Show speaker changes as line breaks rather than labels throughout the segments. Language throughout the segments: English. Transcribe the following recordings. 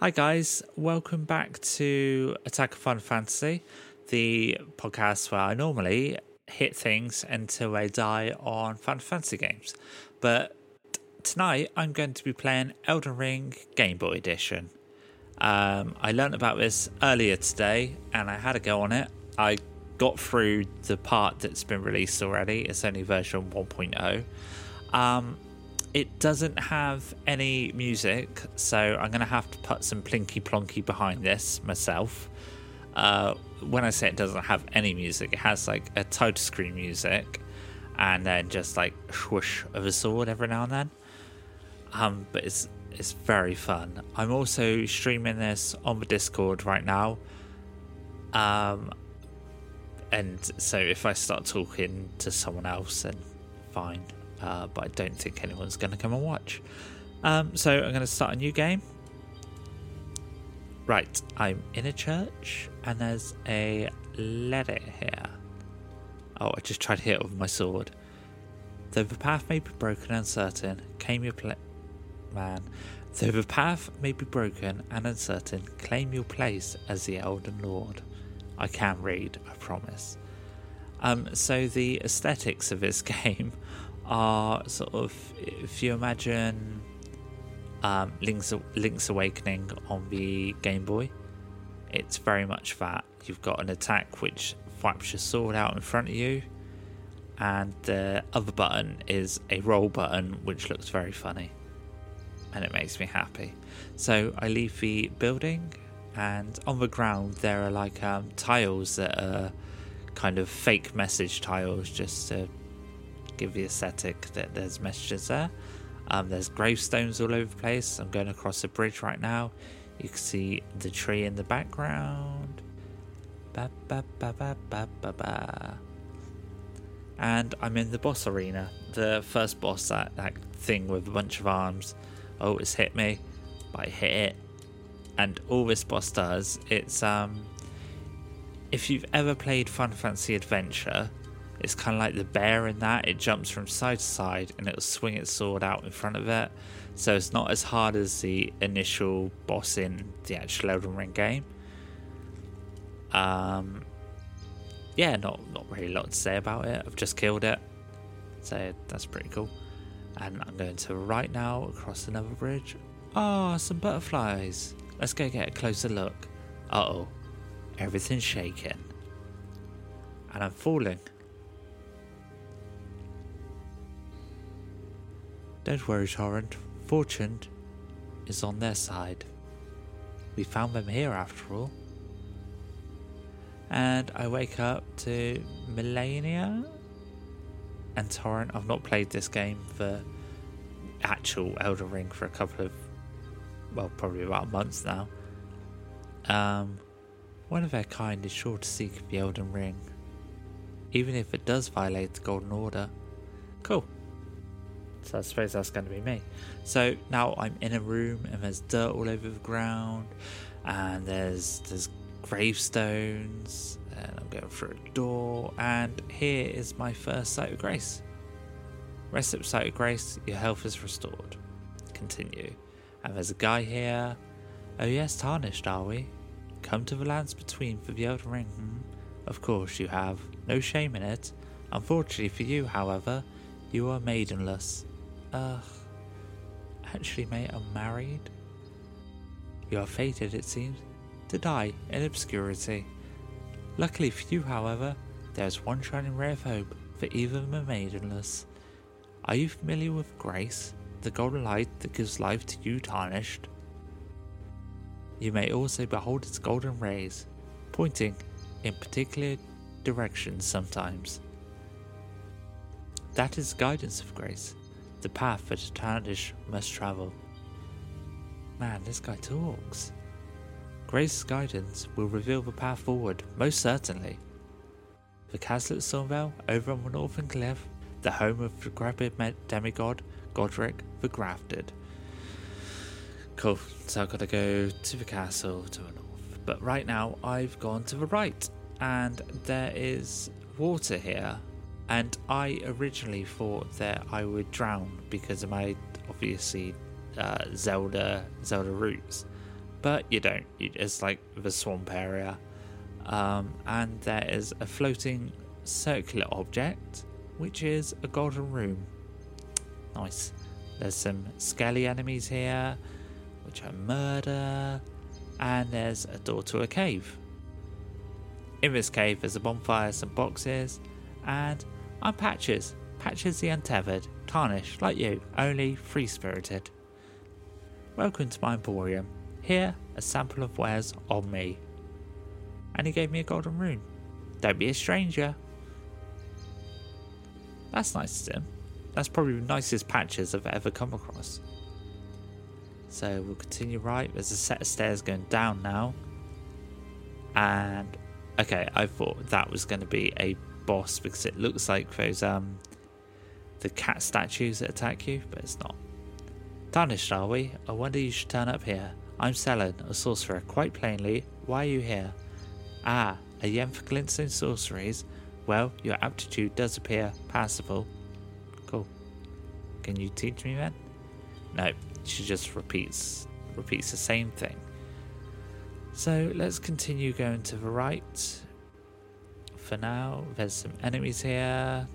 Hi, guys. Welcome back to Attack of Fun Fantasy, the podcast where I normally hit things until they die on Final Fantasy games. But tonight I'm going to be playing Elden Ring Game Boy Edition. Um, I learned about this earlier today and I had a go on it. I got through the part that's been released already, it's only version 1.0. Um, it doesn't have any music, so I'm going to have to put some plinky plonky behind this myself. Uh, when I say it doesn't have any music, it has like a title screen music and then just like swoosh of a sword every now and then. Um, but it's it's very fun. I'm also streaming this on the Discord right now. Um, and so if I start talking to someone else, then fine. Uh, but I don't think anyone's going to come and watch. Um, so I'm going to start a new game. Right, I'm in a church and there's a letter here. Oh, I just tried to hit it with my sword. Though the path may be broken and uncertain, claim your place. Man. Though the path may be broken and uncertain, claim your place as the Elden Lord. I can read, I promise. Um, so the aesthetics of this game are sort of, if you imagine um, Link's, Link's Awakening on the Game Boy, it's very much that. You've got an attack which flaps your sword out in front of you, and the other button is a roll button which looks very funny and it makes me happy. So I leave the building, and on the ground there are like um, tiles that are kind of fake message tiles just to give the aesthetic that there's messages there. Um, there's gravestones all over the place. I'm going across a bridge right now. You can see the tree in the background. Ba, ba, ba, ba, ba, ba, ba. And I'm in the boss arena, the first boss, that, that thing with a bunch of arms. Oh, it's hit me, but I hit it. And all this boss does, it's um, if you've ever played Final Fantasy Adventure, it's kind of like the bear in that. It jumps from side to side and it'll swing its sword out in front of it. So it's not as hard as the initial boss in the actual Elden Ring game. Um, yeah, not not really a lot to say about it. I've just killed it, so that's pretty cool. And I'm going to right now across another bridge. Ah, oh, some butterflies. Let's go get a closer look. Uh oh, everything's shaking, and I'm falling. Don't worry, Torrent. Fortune is on their side. We found them here after all. And I wake up to Melina and Torrent. I've not played this game for actual Elden Ring for a couple of, well, probably about months now. Um, one of their kind is sure to seek the Elden Ring, even if it does violate the Golden Order. Cool. So I suppose that's going to be me. So now I'm in a room and there's dirt all over the ground, and there's there's gravestones, and I'm going through a door, and here is my first site of grace. Rest up site of grace, your health is restored. Continue. And there's a guy here. Oh yes, tarnished, are we? Come to the lands between for the Elden Ring. Hmm? Of course you have. No shame in it. Unfortunately for you, however, you are maidenless. Ugh. Actually, mate, I'm married. You are fated, it seems, to die in obscurity. Luckily for you, however, there is one shining ray of hope for even the maidenless. Are you familiar with grace, the golden light that gives life to you tarnished? You may also behold its golden rays, pointing in particular directions sometimes. That is guidance of grace, the path that a tarnished must travel. Man, this guy talks. Grace's guidance will reveal the path forward, most certainly. The castle at over on the northern cliff, the home of the decrepit demigod, Godrick the Grafted. Cool, so I've got to go to the castle to the north. But right now, I've gone to the right, and there is water here. And I originally thought that I would drown because of my obviously uh, Zelda Zelda roots but you don't. It's like the swamp area. Um, and there is a floating circular object, which is a golden rune. Nice. There's some skelly enemies here, which are murder, and there's a door to a cave. In this cave, there's a bonfire, some boxes, and I'm Patches. Patches the Untethered, tarnished like you, only free spirited. Welcome to my emporium. Here, a sample of wares on me. And he gave me a golden rune. Don't be a stranger. That's nice of him. That's probably the nicest patches I've ever come across. So we'll continue right. There's a set of stairs going down now. And okay, I thought that was going to be a boss because it looks like those um the cat statues that attack you, but it's not. Tarnished, are we? I wonder you should turn up here. I'm Sellen, a sorcerer. Quite plainly, why are you here? Ah, a yen for glintstone sorceries. Well, your aptitude does appear passable. Cool. Can you teach me then? No, she just repeats repeats the same thing. So let's continue going to the right. For now, there's some enemies here.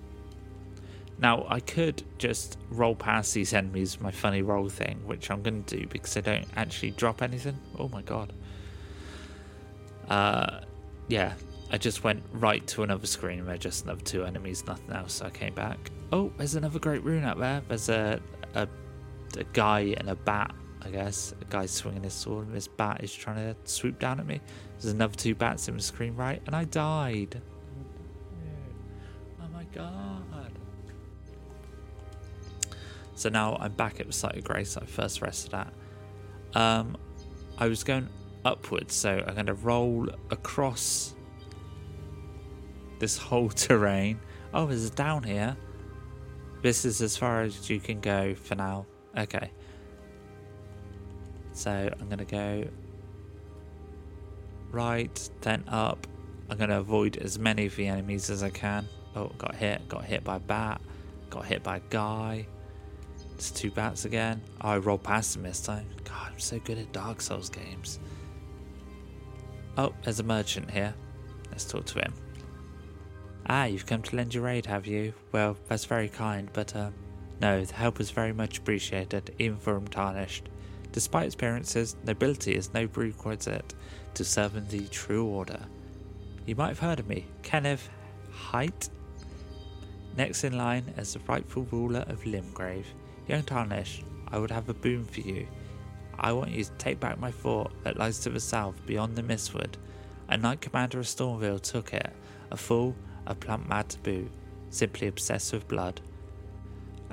Now, I could just roll past these enemies with my funny roll thing, which I'm going to do because I don't actually drop anything. Oh my god. Uh, yeah, I just went right to another screen where just another two enemies, nothing else. So I came back. Oh, there's another great rune out there. There's a, a, a guy and a bat, I guess. A guy swinging his sword, and this bat is trying to swoop down at me. There's another two bats in the screen right, and I died. God. So now I'm back at the site of grace I first rested at. Um, I was going upwards, so I'm going to roll across this whole terrain. Oh, there's down here. This is as far as you can go for now. Okay. So I'm going to go right, then up. I'm going to avoid as many of the enemies as I can. Oh, got hit. Got hit by bat. Got hit by guy. It's two bats again. Oh, I rolled past him this time. God, I'm so good at Dark Souls games. Oh, there's a merchant here. Let's talk to him. Ah, you've come to lend your aid, have you? Well, that's very kind, but uh, no, the help is very much appreciated, even for tarnished. Despite its appearances, nobility is no prerequisite to serving the true order. You might have heard of me, Kenneth Haight. Next in line as the rightful ruler of Limgrave. Young Tarnish, I would have a boon for you. I want you to take back my fort that lies to the south beyond the Mistwood. A knight commander of Stormveil took it, a fool, a plump mad to boot, simply obsessed with blood.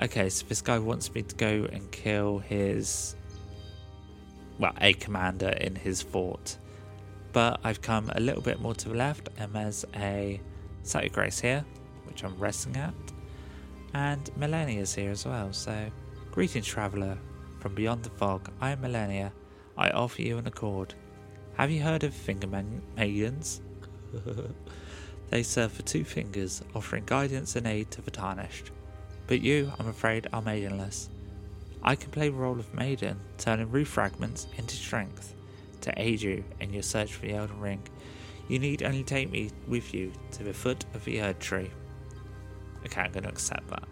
Okay, so this guy wants me to go and kill his. Well, a commander in his fort. But I've come a little bit more to the left, and there's a of Grace here, which I'm resting at. And Melina's here as well, so Greetings, traveller. From beyond the fog, I am Malenia. I offer you an accord. Have you heard of finger maidens? they serve for two fingers, offering guidance and aid to the tarnished. But you, I'm afraid, are maidenless. I can play the role of maiden, turning roof fragments into strength to aid you in your search for the Elden Ring. You need only take me with you to the foot of the Erd Tree. Okay, I'm going to accept that.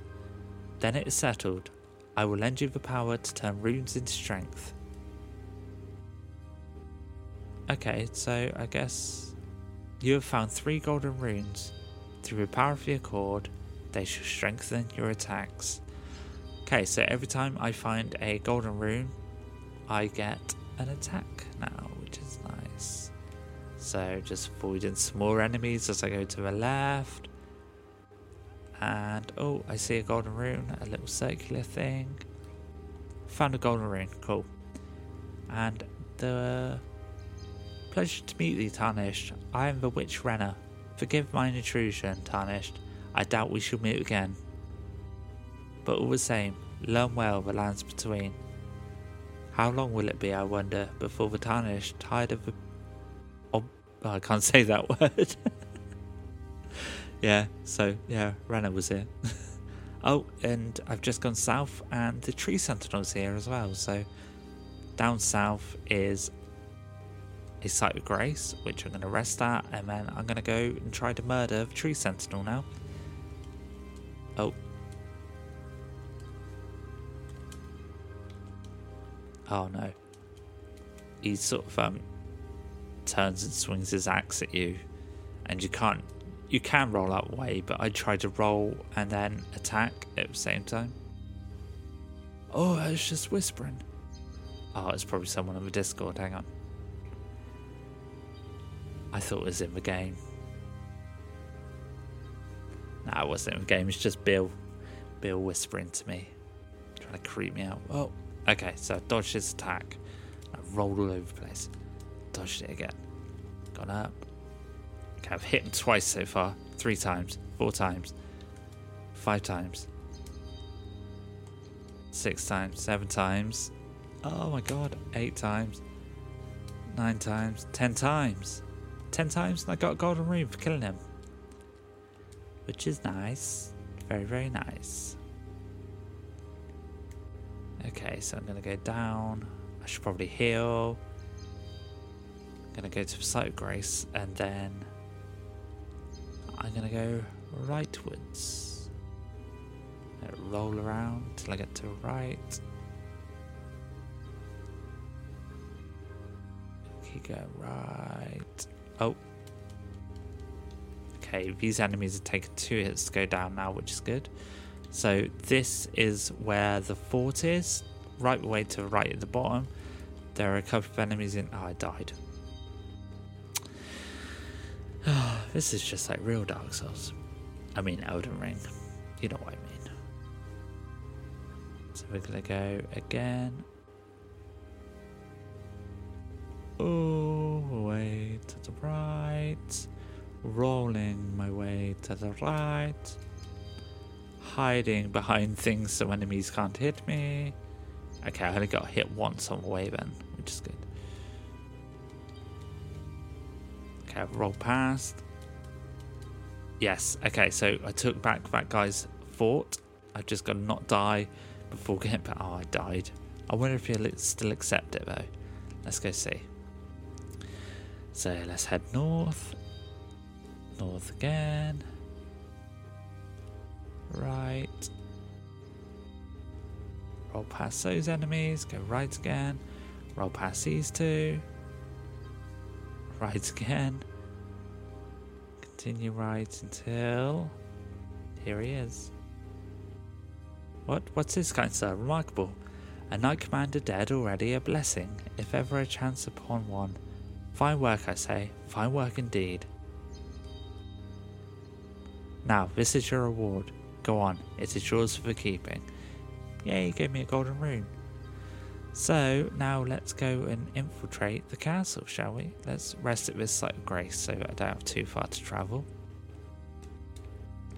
Then it is settled. I will lend you the power to turn runes into strength. Okay, so I guess you have found three golden runes. Through the power of the accord, they shall strengthen your attacks. Okay, so every time I find a golden rune, I get an attack now, which is nice. So just avoiding some more enemies as I go to the left. And oh, I see a golden rune, a little circular thing. Found a golden rune, cool. And the pleasure to meet thee, Tarnished. I am the witch Renna. Forgive mine intrusion, Tarnished. I doubt we shall meet again. But all the same, learn well the lands between. How long will it be, I wonder, before the Tarnished, tired of the. Oh, I can't say that word. Yeah, so yeah, Renna was here. oh, and I've just gone south, and the tree sentinel's here as well. So down south is a site of grace, which I'm going to rest at, and then I'm going to go and try to murder the tree sentinel now. Oh. Oh no. He sort of um turns and swings his axe at you, and you can't. You can roll out way, but I tried to roll and then attack at the same time. Oh, I was just whispering. Oh, it's probably someone on the Discord. Hang on. I thought it was in the game. Nah, it wasn't in the game. It's just Bill. Bill whispering to me, trying to creep me out. Oh, okay. So I dodged his attack. I rolled all over the place. Dodged it again. Gone up. Okay, I've hit him twice so far. Three times. Four times. Five times. Six times. Seven times. Oh my god. Eight times. Nine times. Ten times. Ten times and I got a golden rune for killing him. Which is nice. Very, very nice. Okay, so I'm gonna go down. I should probably heal. I'm gonna go to the Site of Grace and then I'm gonna go rightwards. Let it roll around till I get to right. Keep going right. Oh. Okay, these enemies have taken two hits to go down now, which is good. So this is where the fort is, right way to right at the bottom. There are a couple of enemies in. Oh, I died. Ah, this is just like real Dark Souls. I mean, Elden Ring. You know what I mean. So we're gonna go again. Oh, way to the right. Rolling my way to the right. Hiding behind things so enemies can't hit me. Okay, I only got hit once on the way then, which is good. Okay, rolled past. Yes, okay, so I took back that guy's fort. I've just got to not die before getting back. Oh, I died. I wonder if he'll still accept it though. Let's go see. So let's head north. North again. Right. Roll past those enemies. Go right again. Roll past these two. Right again. Continue right until. Here he is. What? What's this kind, sir? Remarkable. A knight commander dead already, a blessing, if ever a chance upon one. Fine work, I say. Fine work indeed. Now, this is your reward. Go on, it is yours for the keeping. Yay, you gave me a golden rune. So, now let's go and infiltrate the castle, shall we? Let's rest at this site of grace so I don't have too far to travel.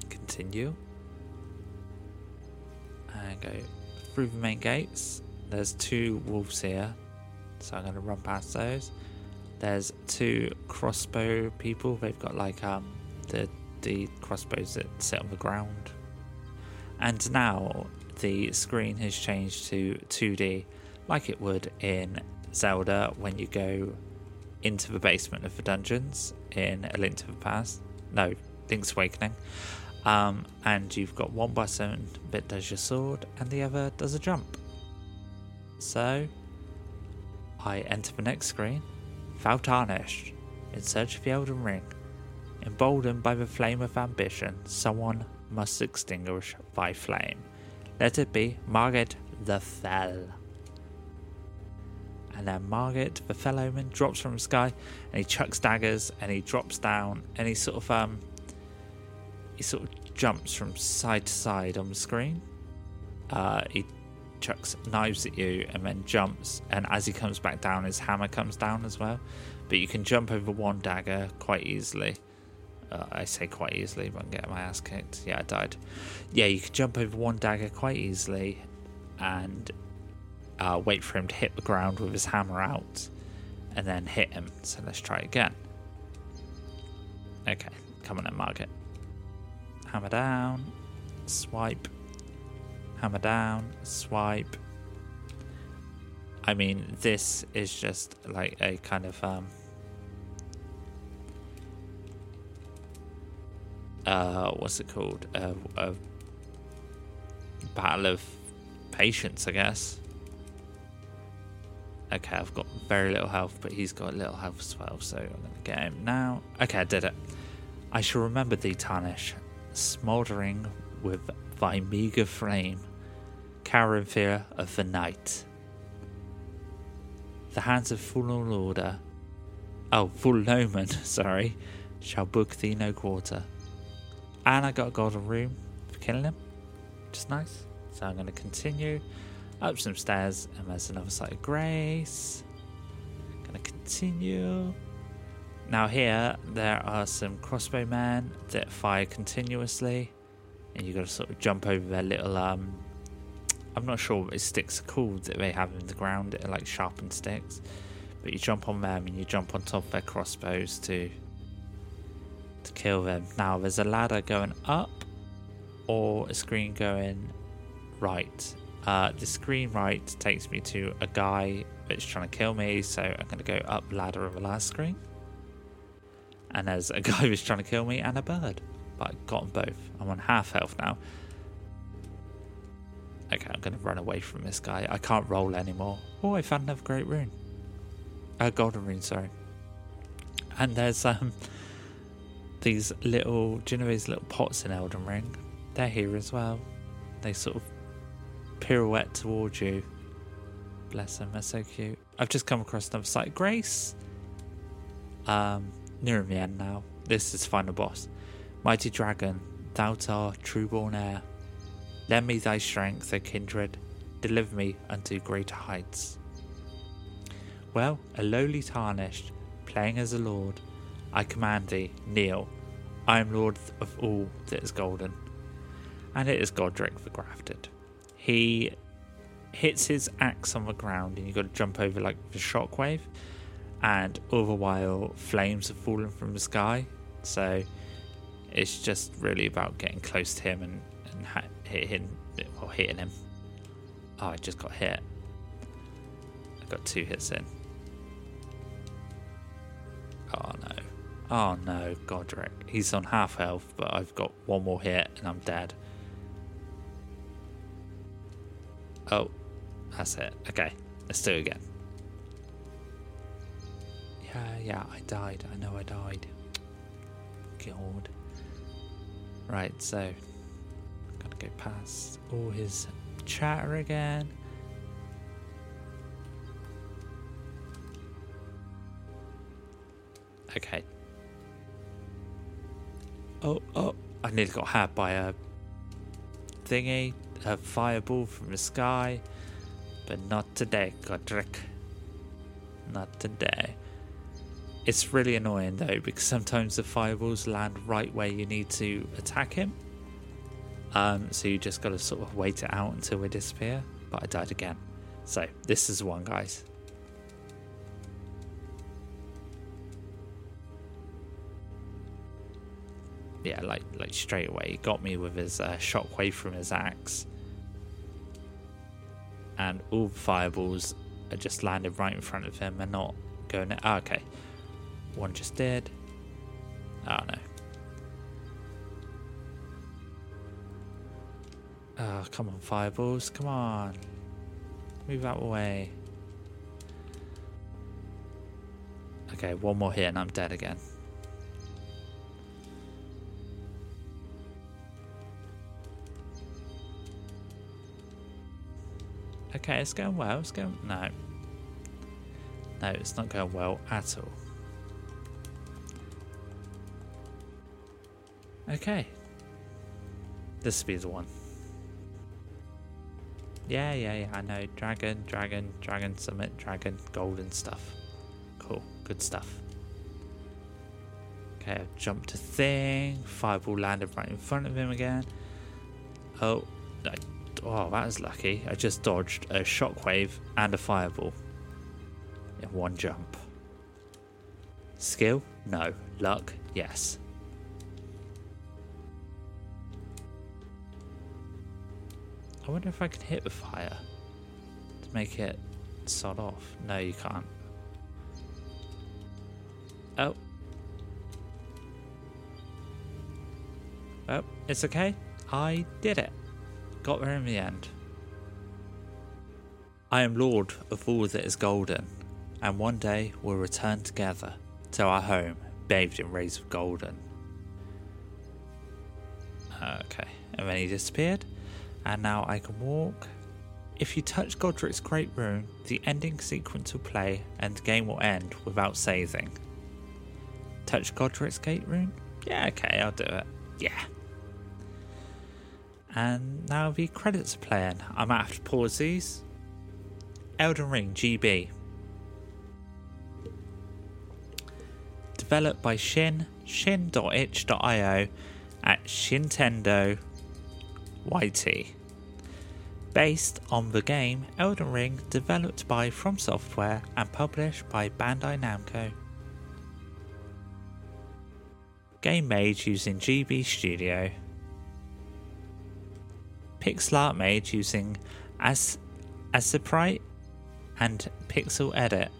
Continue. And go through the main gates. There's two wolves here, so I'm going to run past those. There's two crossbow people. They've got like um the the crossbows that sit on the ground. And now the screen has changed to 2D, like it would in Zelda when you go into the basement of the dungeons in A Link to the Past. No, Link's Awakening. Um, and you've got one button that does your sword, and the other does a jump. So I enter the next screen Thou tarnished, in search of the Elden Ring. Emboldened by the flame of ambition, someone must extinguish thy flame. Let it be Margit the Fell. And then Margit, the Fell Omen, drops from the sky and he chucks daggers and he drops down and he sort of um he sort of jumps from side to side on the screen. Uh, he chucks knives at you and then jumps. And as he comes back down, his hammer comes down as well. But you can jump over one dagger quite easily. Uh, I say quite easily, but I'm getting my ass kicked. Yeah, I died. Yeah, you can jump over one dagger quite easily and uh, wait for him to hit the ground with his hammer out, and then hit him. So let's try again. Okay, come on and Margit. Hammer down, swipe, hammer down, swipe. I mean, this is just like a kind of um, uh, what's it called? A, a battle of patience, I guess. Okay, I've got very little health, but he's got little health as well, so I'm going to get him now. Okay, I did it. I shall remember thee, Tarnish, smouldering with thy meagre flame, cowering fear of the night. The hands of full order, oh, full Loman, sorry, shall book thee no quarter. And I got a golden rune for killing him, which is nice. So I'm going to continue up some stairs, and there's another site of grace. To continue. Now here there are some crossbowmen that fire continuously, and you got to sort of jump over their little um. I'm not sure what sticks are called that they have in the ground. They're like sharpened sticks, but you jump on them and you jump on top of their crossbows to to kill them. Now there's a ladder going up, or a screen going right. Uh, the screen right takes me to a guy that's trying to kill me, so I'm going to go up ladder of the last screen. And there's a guy who's trying to kill me and a bird. But I've got them both. I'm on half health now. Okay, I'm going to run away from this guy. I can't roll anymore. Oh, I found another great rune. A uh, golden rune, sorry. And there's um these little, do you know these little pots in Elden Ring? They're here as well. They sort of pirouette towards you. Bless them, they're so cute. I've just come across another site. Grace! Um, nearing the end now. This is final boss. Mighty dragon, thou art true-born heir. Lend me thy strength, O kindred. Deliver me unto greater heights. Well, a lowly tarnished, playing as a lord, I command thee, kneel. I am lord of all that is golden. And it is Godrick the Grafted he hits his axe on the ground and you've got to jump over like the shockwave. And all the while flames have fallen from the sky. So it's just really about getting close to him and, and hit him or hitting him. Oh i just got hit. I got two hits in. Oh no. Oh no. Godrick. he's on half health but i've got one more hit and i'm dead Oh, that's it. Okay, let's do it again. Yeah, yeah, I died. I know I died. God. Right, so gotta go past all his chatter again. Okay. Oh, oh, I nearly got had by a thingy a fireball from the sky, but not today, Godrick. Not today. It's really annoying though because sometimes the fireballs land right where you need to attack him. Um, so you just got to sort of wait it out until they disappear. But I died again. So this is one, guys. yeah, like like straight away, he got me with his uh, shockwave from his axe, and all the fireballs are just landed right in front of him and not going. Oh, okay, one just did. Oh no. Oh, come on, fireballs, come on. Move out of the way. Okay, one more hit and I'm dead again. Okay, it's going well. It's going. No. No, it's not going well at all. Okay. This will be the one. Yeah, yeah, yeah, I know. Dragon, dragon, dragon summit, dragon, golden stuff. Cool, good stuff. Okay, I've jumped a thing. Fireball landed right in front of him again. Oh, I Oh, that was lucky. I just dodged a shockwave and a fireball in one jump. Skill? No. Luck? Yes. I wonder if I can hit the fire to make it sod off. No, you can't. Oh. Oh, it's okay. I did it. Got there in the end. I am Lord of all that is golden, and one day we'll return together to our home, bathed in rays of golden. Okay, and then he disappeared, and now I can walk. If you touch Godrick's Great Rune, the ending sequence will play and the game will end without saving. Touch Godrick's Great Rune? Yeah, okay, I'll do it. Yeah. And now the credits are playing. I might have to pause these. Elden Ring GB. Developed by Shin, shin.itch.io at Shintendo YT. Based on the game Elden Ring, developed by From Software and published by Bandai Namco. Game made using GB Studio. Pixel art made using As Aseprite and Pixel Edit.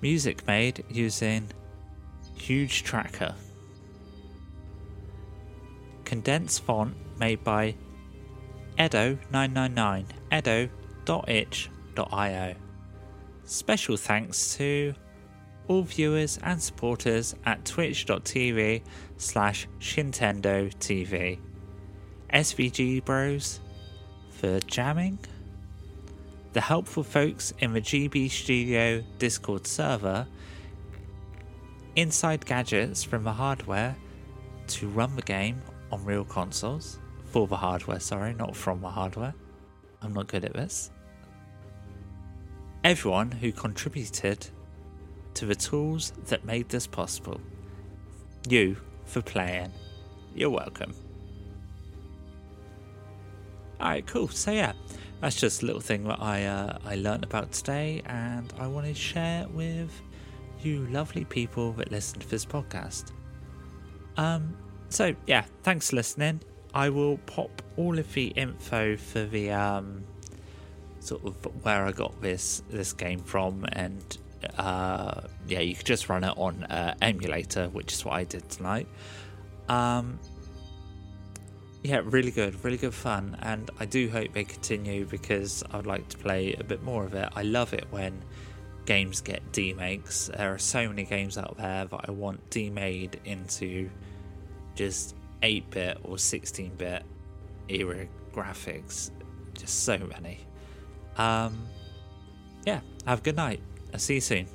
Music made using Huge Tracker. Condensed font made by Edo999, edo.itch.io. Special thanks to all viewers and supporters at twitch.tv slash Shintendo TV. SVG Bros for jamming. The helpful folks in the GB Studio Discord server. Inside gadgets from the hardware to run the game on real consoles. For the hardware, sorry, not from the hardware. I'm not good at this. Everyone who contributed to the tools that made this possible. You for playing. You're welcome. Alright, cool. So yeah, that's just a little thing that I uh, I learned about today, and I wanted to share with you lovely people that listen to this podcast. Um, so yeah, thanks for listening. I will pop all of the info for the um, sort of where I got this this game from, and uh, yeah, you could just run it on uh, emulator, which is what I did tonight. Um, yeah, really good, really good fun, and I do hope they continue because I'd like to play a bit more of it. I love it when games get demakes. There are so many games out there that I want demade into just 8 bit or 16 bit era graphics. Just so many. Um, yeah, have a good night. I'll see you soon.